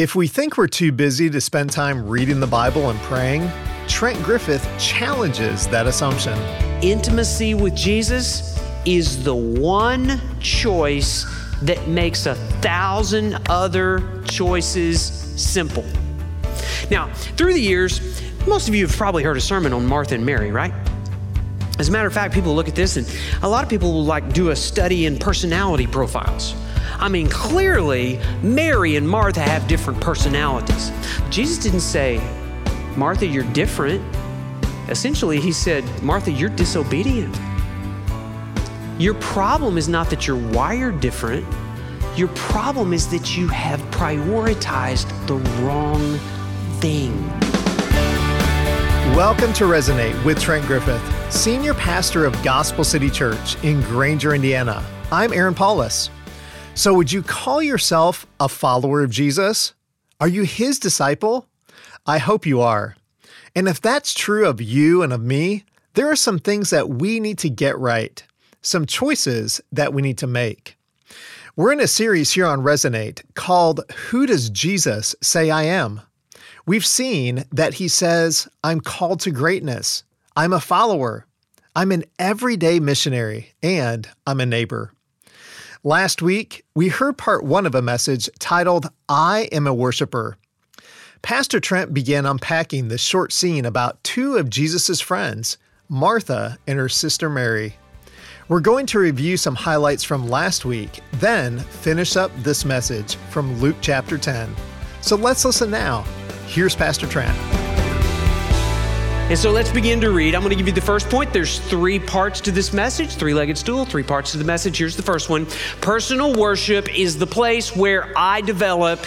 If we think we're too busy to spend time reading the Bible and praying, Trent Griffith challenges that assumption. Intimacy with Jesus is the one choice that makes a thousand other choices simple. Now, through the years, most of you have probably heard a sermon on Martha and Mary, right? As a matter of fact, people look at this and a lot of people will like do a study in personality profiles. I mean, clearly, Mary and Martha have different personalities. Jesus didn't say, Martha, you're different. Essentially, he said, Martha, you're disobedient. Your problem is not that you're wired different. Your problem is that you have prioritized the wrong thing. Welcome to Resonate with Trent Griffith, Senior Pastor of Gospel City Church in Granger, Indiana. I'm Aaron Paulus. So, would you call yourself a follower of Jesus? Are you his disciple? I hope you are. And if that's true of you and of me, there are some things that we need to get right, some choices that we need to make. We're in a series here on Resonate called Who Does Jesus Say I Am? We've seen that he says, I'm called to greatness, I'm a follower, I'm an everyday missionary, and I'm a neighbor. Last week, we heard part one of a message titled, I Am a Worshiper. Pastor Trent began unpacking this short scene about two of Jesus' friends, Martha and her sister Mary. We're going to review some highlights from last week, then finish up this message from Luke chapter 10. So let's listen now. Here's Pastor Trent. And so let's begin to read. I'm going to give you the first point. There's three parts to this message, three legged stool, three parts to the message. Here's the first one Personal worship is the place where I develop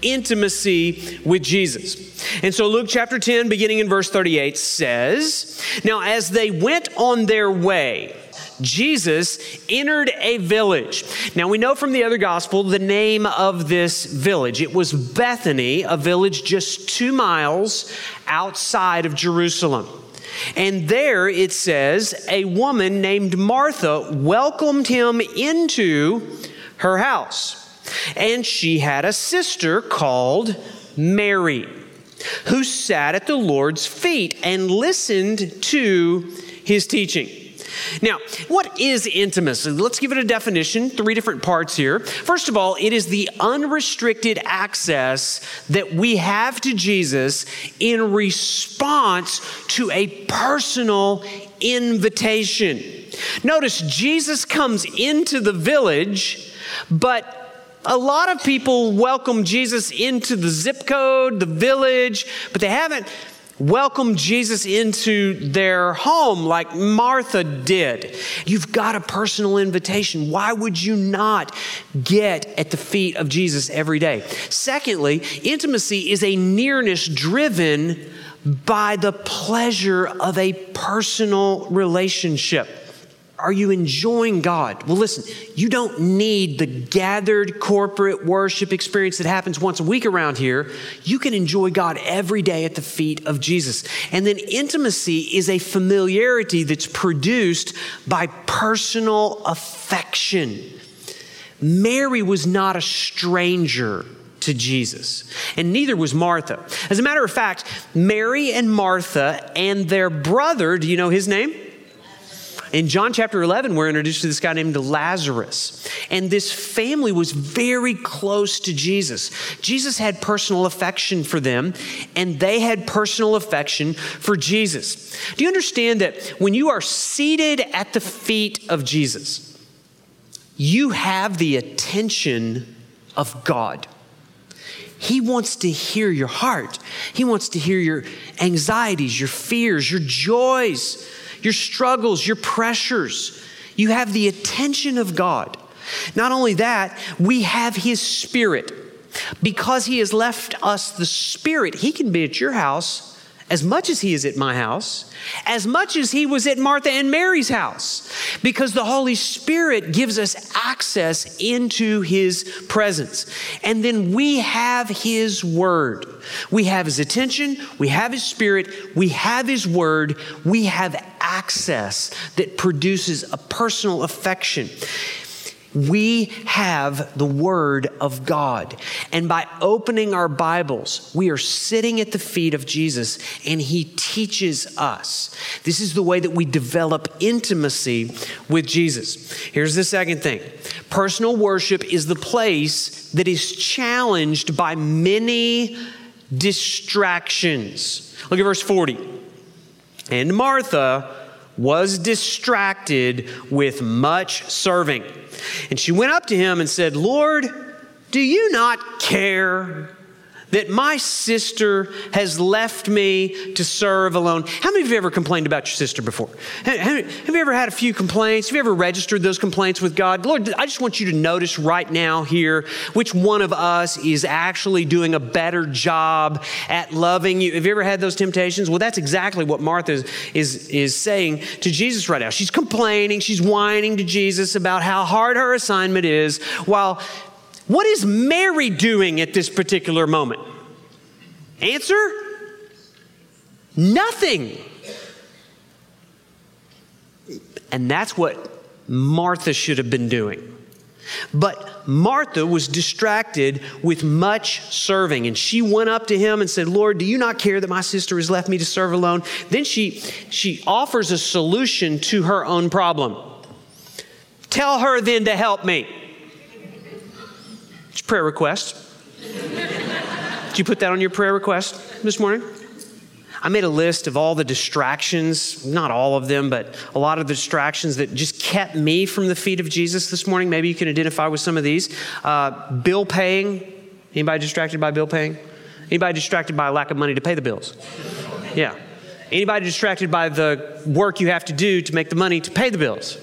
intimacy with Jesus. And so Luke chapter 10, beginning in verse 38, says Now, as they went on their way, Jesus entered a village. Now we know from the other gospel the name of this village. It was Bethany, a village just two miles outside of Jerusalem. And there it says, a woman named Martha welcomed him into her house. And she had a sister called Mary, who sat at the Lord's feet and listened to his teaching. Now, what is intimacy? Let's give it a definition, three different parts here. First of all, it is the unrestricted access that we have to Jesus in response to a personal invitation. Notice Jesus comes into the village, but a lot of people welcome Jesus into the zip code, the village, but they haven't welcome Jesus into their home like Martha did. You've got a personal invitation. Why would you not get at the feet of Jesus every day? Secondly, intimacy is a nearness driven by the pleasure of a personal relationship. Are you enjoying God? Well, listen, you don't need the gathered corporate worship experience that happens once a week around here. You can enjoy God every day at the feet of Jesus. And then intimacy is a familiarity that's produced by personal affection. Mary was not a stranger to Jesus, and neither was Martha. As a matter of fact, Mary and Martha and their brother, do you know his name? In John chapter 11, we're introduced to this guy named Lazarus. And this family was very close to Jesus. Jesus had personal affection for them, and they had personal affection for Jesus. Do you understand that when you are seated at the feet of Jesus, you have the attention of God? He wants to hear your heart. He wants to hear your anxieties, your fears, your joys your struggles, your pressures. You have the attention of God. Not only that, we have His Spirit. Because He has left us the Spirit, He can be at your house as much as He is at my house, as much as He was at Martha and Mary's house, because the Holy Spirit gives us access into His presence. And then we have His Word. We have His attention, we have His Spirit, we have His Word, we have access that produces a personal affection. We have the Word of God. And by opening our Bibles, we are sitting at the feet of Jesus and He teaches us. This is the way that we develop intimacy with Jesus. Here's the second thing personal worship is the place that is challenged by many distractions. Look at verse 40. And Martha was distracted with much serving. And she went up to him and said, Lord, do you not care that my sister has left me to serve alone. How many of you ever complained about your sister before? Have you ever had a few complaints? Have you ever registered those complaints with God? Lord, I just want you to notice right now here which one of us is actually doing a better job at loving you. Have you ever had those temptations? Well, that's exactly what Martha is, is, is saying to Jesus right now. She's complaining, she's whining to Jesus about how hard her assignment is, while what is Mary doing at this particular moment? Answer nothing. And that's what Martha should have been doing. But Martha was distracted with much serving, and she went up to him and said, Lord, do you not care that my sister has left me to serve alone? Then she, she offers a solution to her own problem. Tell her then to help me prayer request. Did you put that on your prayer request this morning? I made a list of all the distractions, not all of them, but a lot of the distractions that just kept me from the feet of Jesus this morning. Maybe you can identify with some of these. Uh, bill paying. Anybody distracted by bill paying? Anybody distracted by a lack of money to pay the bills? Yeah. Anybody distracted by the work you have to do to make the money to pay the bills?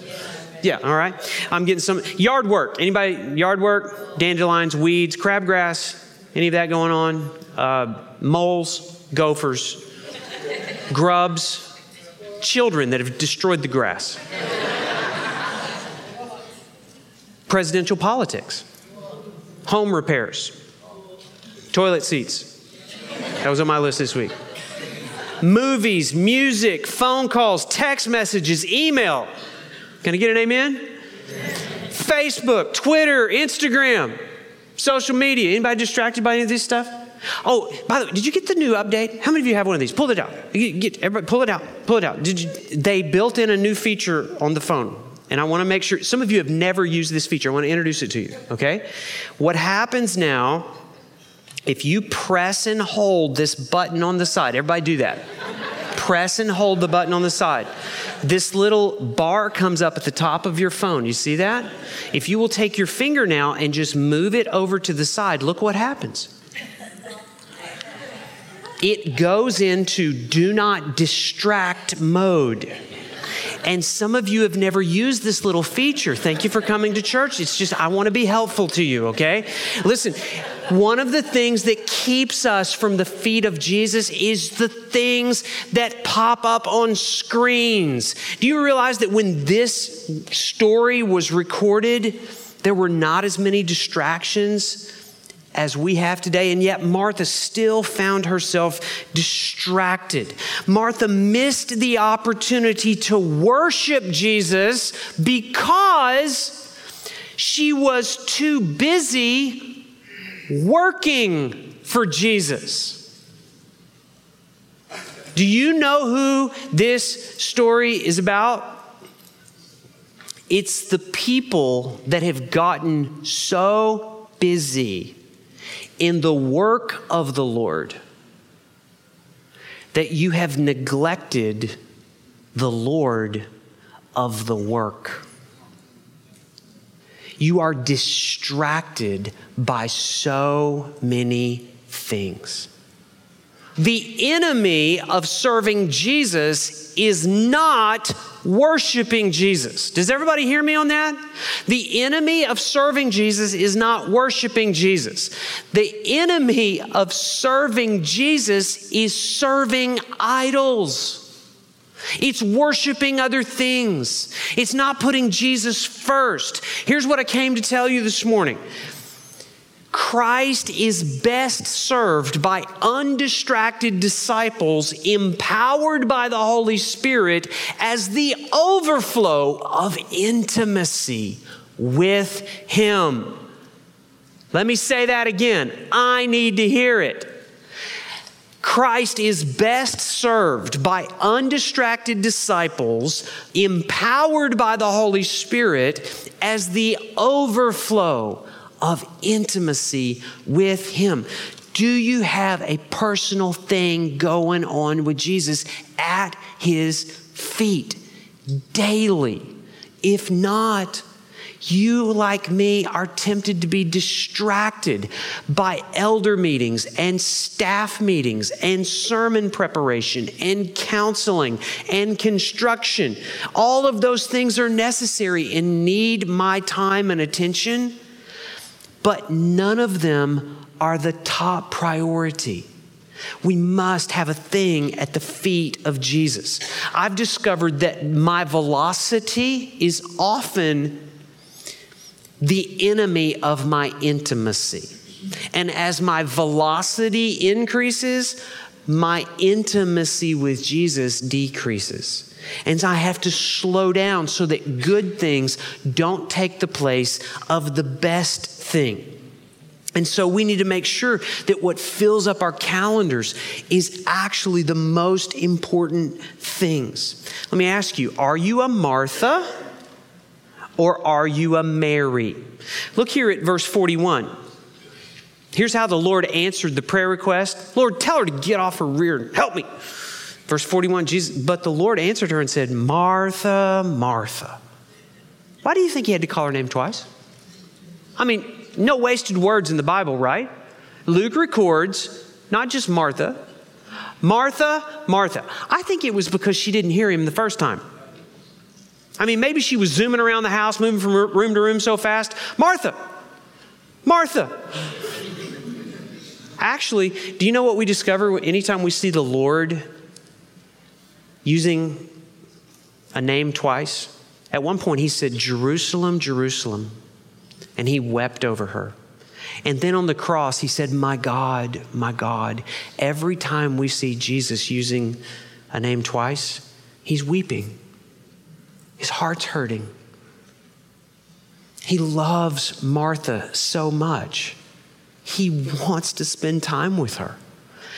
Yeah, all right. I'm getting some yard work. Anybody yard work? Dandelions, weeds, crabgrass, any of that going on? Uh, moles, gophers, grubs, children that have destroyed the grass. Presidential politics, home repairs, toilet seats. That was on my list this week. Movies, music, phone calls, text messages, email. Can I get an amen? Facebook, Twitter, Instagram, social media. Anybody distracted by any of this stuff? Oh, by the way, did you get the new update? How many of you have one of these? Pull it out. Get, everybody, pull it out. Pull it out. Did you, they built in a new feature on the phone. And I want to make sure, some of you have never used this feature. I want to introduce it to you, okay? What happens now, if you press and hold this button on the side, everybody do that. Press and hold the button on the side this little bar comes up at the top of your phone. You see that? If you will take your finger now and just move it over to the side, look what happens. It goes into do not distract mode. And some of you have never used this little feature. Thank you for coming to church. It's just, I want to be helpful to you, okay? Listen, one of the things that keeps us from the feet of Jesus is the things that pop up on screens. Do you realize that when this story was recorded, there were not as many distractions as we have today, and yet Martha still found herself distracted. Martha missed the opportunity to worship Jesus because she was too busy working for Jesus. Do you know who this story is about? It's the people that have gotten so busy in the work of the Lord that you have neglected the Lord of the work. You are distracted by so many things. The enemy of serving Jesus is not worshiping Jesus. Does everybody hear me on that? The enemy of serving Jesus is not worshiping Jesus. The enemy of serving Jesus is serving idols. It's worshiping other things. It's not putting Jesus first. Here's what I came to tell you this morning Christ is best served by undistracted disciples empowered by the Holy Spirit as the overflow of intimacy with Him. Let me say that again. I need to hear it. Christ is best served by undistracted disciples, empowered by the Holy Spirit, as the overflow of intimacy with Him. Do you have a personal thing going on with Jesus at His feet daily? If not, you, like me, are tempted to be distracted by elder meetings and staff meetings and sermon preparation and counseling and construction. All of those things are necessary and need my time and attention, but none of them are the top priority. We must have a thing at the feet of Jesus. I've discovered that my velocity is often the enemy of my intimacy. And as my velocity increases, my intimacy with Jesus decreases. And so I have to slow down so that good things don't take the place of the best thing. And so we need to make sure that what fills up our calendars is actually the most important things. Let me ask you are you a Martha? Or are you a Mary? Look here at verse 41. Here's how the Lord answered the prayer request Lord, tell her to get off her rear and help me. Verse 41, Jesus, but the Lord answered her and said, Martha, Martha. Why do you think he had to call her name twice? I mean, no wasted words in the Bible, right? Luke records not just Martha, Martha, Martha. I think it was because she didn't hear him the first time. I mean, maybe she was zooming around the house, moving from room to room so fast. Martha, Martha. Actually, do you know what we discover anytime we see the Lord using a name twice? At one point, he said, Jerusalem, Jerusalem, and he wept over her. And then on the cross, he said, My God, my God. Every time we see Jesus using a name twice, he's weeping. His heart's hurting. He loves Martha so much. He wants to spend time with her.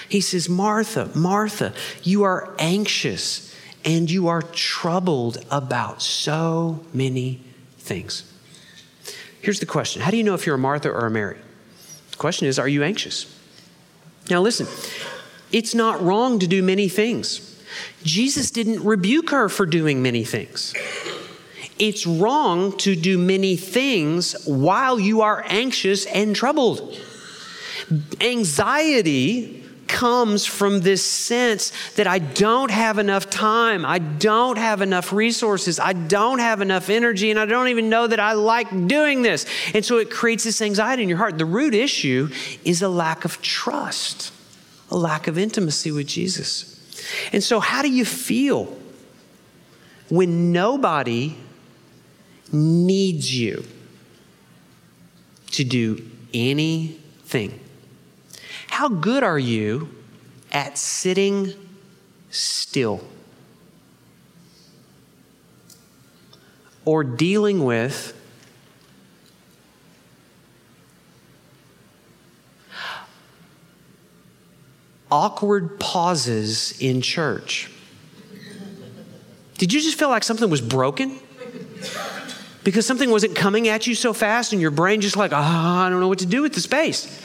He says, Martha, Martha, you are anxious and you are troubled about so many things. Here's the question How do you know if you're a Martha or a Mary? The question is, are you anxious? Now, listen, it's not wrong to do many things. Jesus didn't rebuke her for doing many things. It's wrong to do many things while you are anxious and troubled. Anxiety comes from this sense that I don't have enough time, I don't have enough resources, I don't have enough energy, and I don't even know that I like doing this. And so it creates this anxiety in your heart. The root issue is a lack of trust, a lack of intimacy with Jesus. And so, how do you feel when nobody needs you to do anything? How good are you at sitting still? Or dealing with awkward pauses in church. Did you just feel like something was broken? Because something wasn't coming at you so fast and your brain just like, ah, oh, I don't know what to do with the space.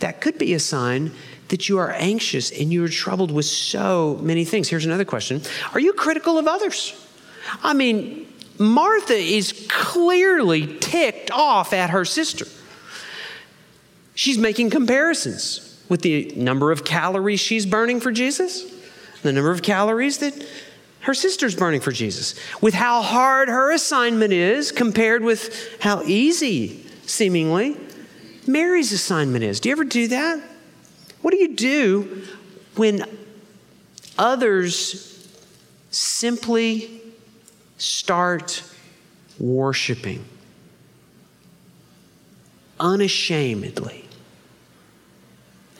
That could be a sign that you are anxious and you are troubled with so many things. Here's another question Are you critical of others? I mean, Martha is clearly ticked off at her sister. She's making comparisons with the number of calories she's burning for Jesus, the number of calories that her sister's burning for Jesus, with how hard her assignment is compared with how easy, seemingly, Mary's assignment is. Do you ever do that? What do you do when others simply start worshiping unashamedly?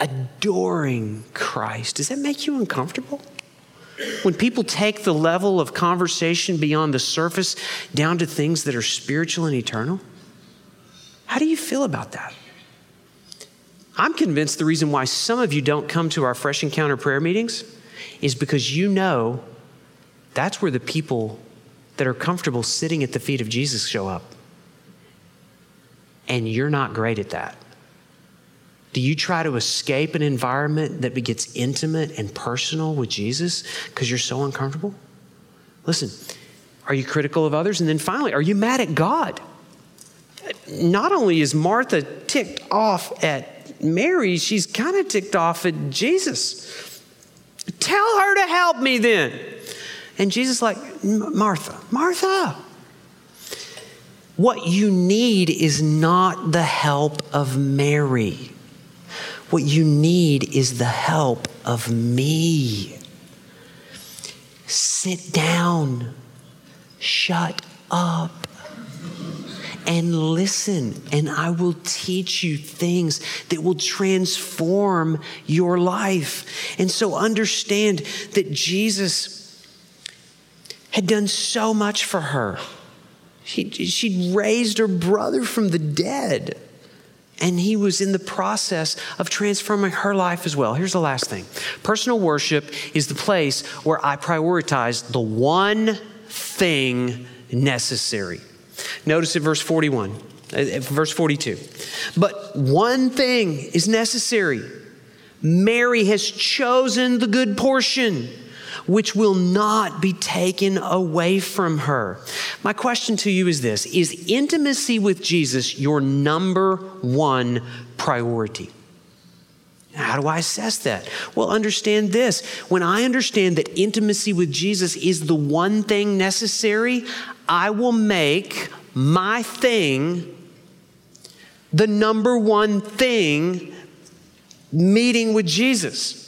Adoring Christ, does that make you uncomfortable? When people take the level of conversation beyond the surface down to things that are spiritual and eternal? How do you feel about that? I'm convinced the reason why some of you don't come to our Fresh Encounter prayer meetings is because you know that's where the people that are comfortable sitting at the feet of Jesus show up. And you're not great at that. Do you try to escape an environment that gets intimate and personal with Jesus because you're so uncomfortable? Listen, are you critical of others? And then finally, are you mad at God? Not only is Martha ticked off at Mary, she's kind of ticked off at Jesus. Tell her to help me then. And Jesus, like, Martha, Martha, what you need is not the help of Mary. What you need is the help of me. Sit down, shut up, and listen, and I will teach you things that will transform your life. And so understand that Jesus had done so much for her. She, she'd raised her brother from the dead. And he was in the process of transforming her life as well. Here's the last thing personal worship is the place where I prioritize the one thing necessary. Notice in verse 41, uh, verse 42. But one thing is necessary. Mary has chosen the good portion which will not be taken away from her. My question to you is this Is intimacy with Jesus your number one priority? How do I assess that? Well, understand this. When I understand that intimacy with Jesus is the one thing necessary, I will make my thing the number one thing meeting with Jesus.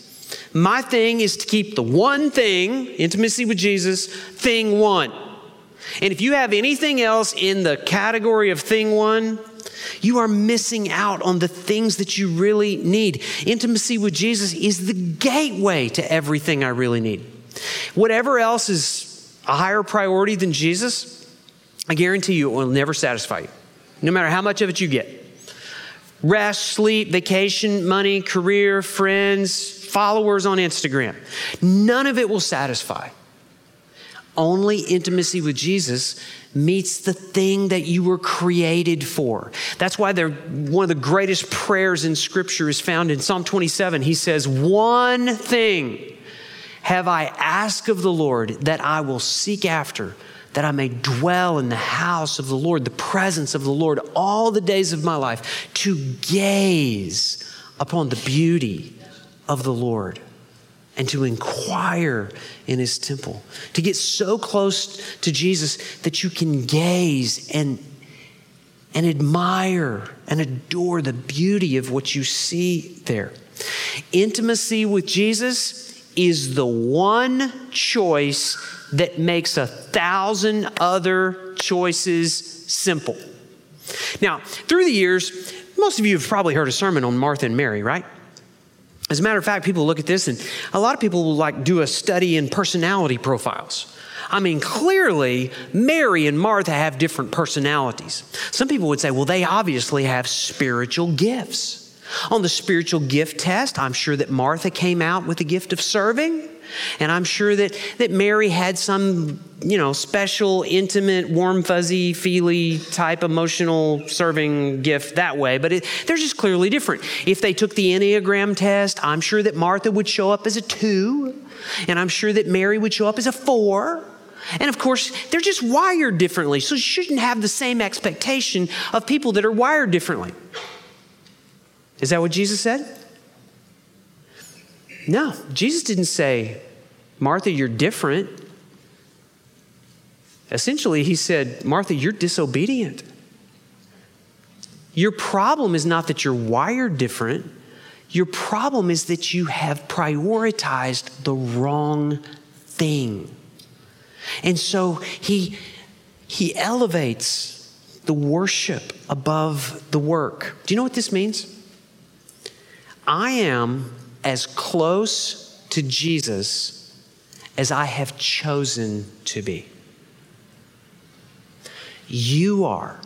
My thing is to keep the one thing, intimacy with Jesus, thing one. And if you have anything else in the category of thing one, you are missing out on the things that you really need. Intimacy with Jesus is the gateway to everything I really need. Whatever else is a higher priority than Jesus, I guarantee you it will never satisfy you, no matter how much of it you get. Rest, sleep, vacation, money, career, friends, followers on Instagram. None of it will satisfy. Only intimacy with Jesus meets the thing that you were created for. That's why they're, one of the greatest prayers in Scripture is found in Psalm 27. He says, One thing have I asked of the Lord that I will seek after, that I may dwell in the house of the Lord, the presence of the Lord, all the days of my life, to gaze upon the beauty of the Lord and to inquire in his temple, to get so close to Jesus that you can gaze and, and admire and adore the beauty of what you see there. Intimacy with Jesus is the one choice that makes a thousand other choices simple. Now, through the years, most of you have probably heard a sermon on Martha and Mary, right? As a matter of fact, people look at this and a lot of people will like do a study in personality profiles. I mean, clearly, Mary and Martha have different personalities. Some people would say, well, they obviously have spiritual gifts. On the spiritual gift test, I'm sure that Martha came out with the gift of serving. And I'm sure that, that Mary had some, you know, special, intimate, warm, fuzzy, feely type emotional serving gift that way, but it, they're just clearly different. If they took the Enneagram test, I'm sure that Martha would show up as a two, and I'm sure that Mary would show up as a four. And of course, they're just wired differently, so you shouldn't have the same expectation of people that are wired differently. Is that what Jesus said? No, Jesus didn't say, Martha, you're different. Essentially, he said, Martha, you're disobedient. Your problem is not that you're wired different. Your problem is that you have prioritized the wrong thing. And so he, he elevates the worship above the work. Do you know what this means? I am as close to Jesus as I have chosen to be. You are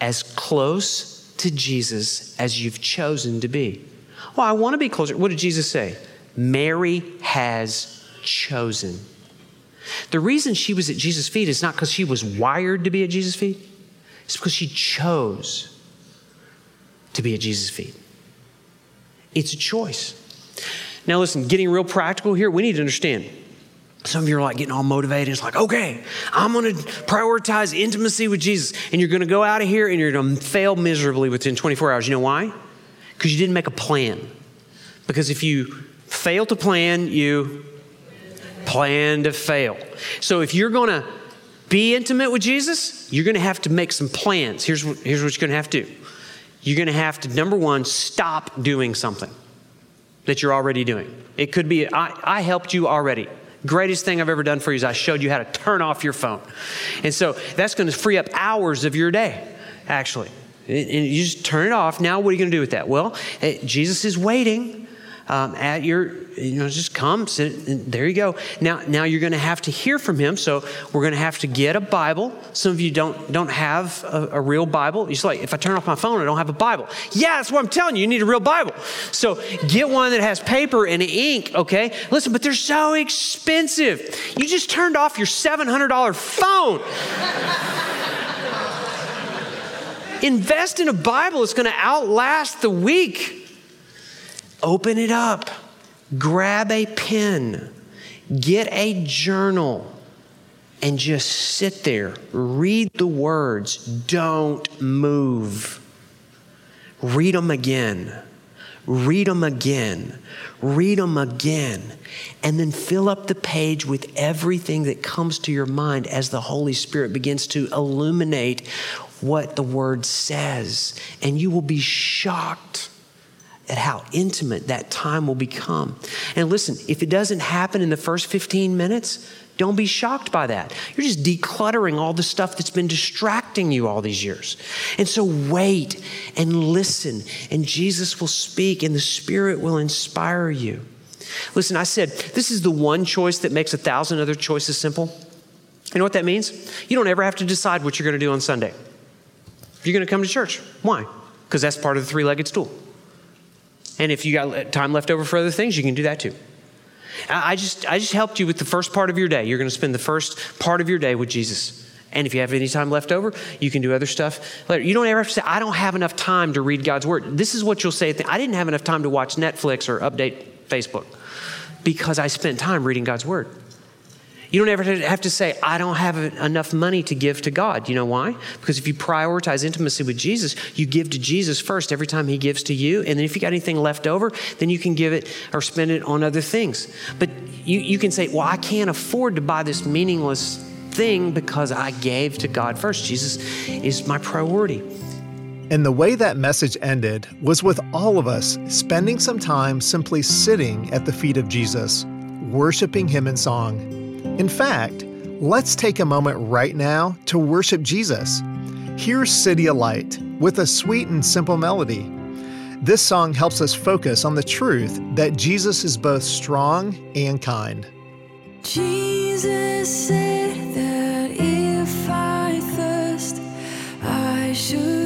as close to Jesus as you've chosen to be. Well, I want to be closer. What did Jesus say? Mary has chosen. The reason she was at Jesus' feet is not because she was wired to be at Jesus' feet, it's because she chose to be at Jesus' feet. It's a choice. Now, listen, getting real practical here, we need to understand. Some of you are like getting all motivated. It's like, okay, I'm going to prioritize intimacy with Jesus. And you're going to go out of here and you're going to fail miserably within 24 hours. You know why? Because you didn't make a plan. Because if you fail to plan, you plan to fail. So if you're going to be intimate with Jesus, you're going to have to make some plans. Here's what, here's what you're going to have to do you're going to have to, number one, stop doing something that you're already doing. It could be, I, I helped you already. Greatest thing I've ever done for you is I showed you how to turn off your phone. And so that's going to free up hours of your day, actually. And you just turn it off. Now, what are you going to do with that? Well, eh, Jesus is waiting um, at your, you know, just come, sit, there you go. Now, now you're going to have to hear from him. So we're going to have to get a Bible. Some of you don't don't have a, a real Bible. You're like, if I turn off my phone, I don't have a Bible. Yeah, that's what I'm telling you. You need a real Bible. So get one that has paper and ink. Okay, listen, but they're so expensive. You just turned off your $700 phone. Invest in a Bible. It's going to outlast the week. Open it up, grab a pen, get a journal, and just sit there. Read the words. Don't move. Read them again. Read them again. Read them again. And then fill up the page with everything that comes to your mind as the Holy Spirit begins to illuminate what the Word says. And you will be shocked at how intimate that time will become. And listen, if it doesn't happen in the first 15 minutes, don't be shocked by that. You're just decluttering all the stuff that's been distracting you all these years. And so wait and listen, and Jesus will speak, and the Spirit will inspire you. Listen, I said this is the one choice that makes a thousand other choices simple. You know what that means? You don't ever have to decide what you're going to do on Sunday. You're going to come to church. Why? Because that's part of the three legged stool. And if you got time left over for other things, you can do that too. I just, I just helped you with the first part of your day. You're going to spend the first part of your day with Jesus. And if you have any time left over, you can do other stuff later. You don't ever have to say, I don't have enough time to read God's word. This is what you'll say. I didn't have enough time to watch Netflix or update Facebook because I spent time reading God's word. You don't ever have to say, I don't have enough money to give to God. You know why? Because if you prioritize intimacy with Jesus, you give to Jesus first every time He gives to you. And then if you got anything left over, then you can give it or spend it on other things. But you, you can say, Well, I can't afford to buy this meaningless thing because I gave to God first. Jesus is my priority. And the way that message ended was with all of us spending some time simply sitting at the feet of Jesus, worshiping Him in song. In fact, let's take a moment right now to worship Jesus. Here's CityAlight with a sweet and simple melody. This song helps us focus on the truth that Jesus is both strong and kind. Jesus said that if I thirst, I should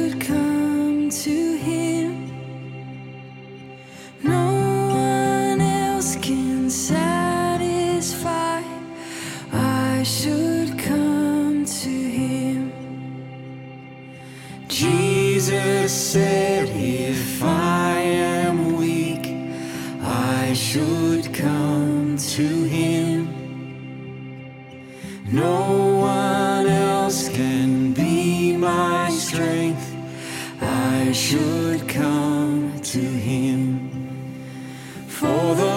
said, If I am weak, I should come to him. No one else can be my strength. I should come to him. For the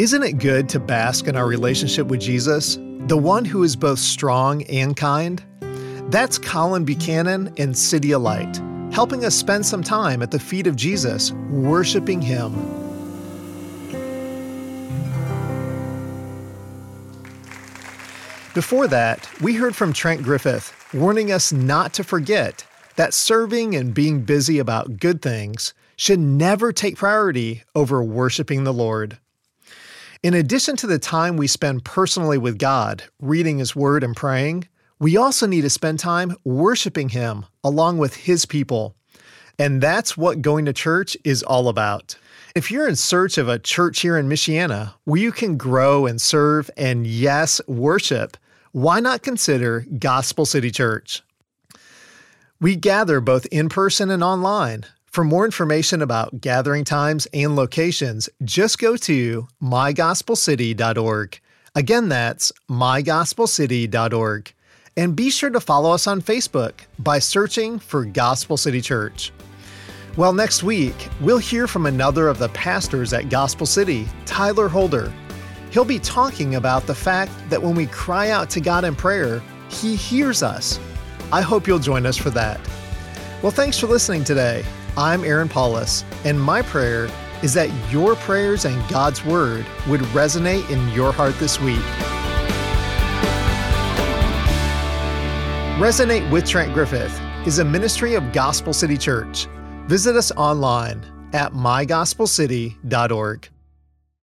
Isn't it good to bask in our relationship with Jesus, the one who is both strong and kind? That's Colin Buchanan and CityAlight, helping us spend some time at the feet of Jesus, worshiping Him. Before that, we heard from Trent Griffith, warning us not to forget that serving and being busy about good things should never take priority over worshiping the Lord. In addition to the time we spend personally with God, reading His Word and praying, we also need to spend time worshiping Him along with His people. And that's what going to church is all about. If you're in search of a church here in Michiana where you can grow and serve and, yes, worship, why not consider Gospel City Church? We gather both in person and online. For more information about gathering times and locations, just go to mygospelcity.org. Again, that's mygospelcity.org. And be sure to follow us on Facebook by searching for Gospel City Church. Well, next week, we'll hear from another of the pastors at Gospel City, Tyler Holder. He'll be talking about the fact that when we cry out to God in prayer, He hears us. I hope you'll join us for that. Well, thanks for listening today. I'm Aaron Paulus, and my prayer is that your prayers and God's Word would resonate in your heart this week. Resonate with Trent Griffith is a ministry of Gospel City Church. Visit us online at mygospelcity.org.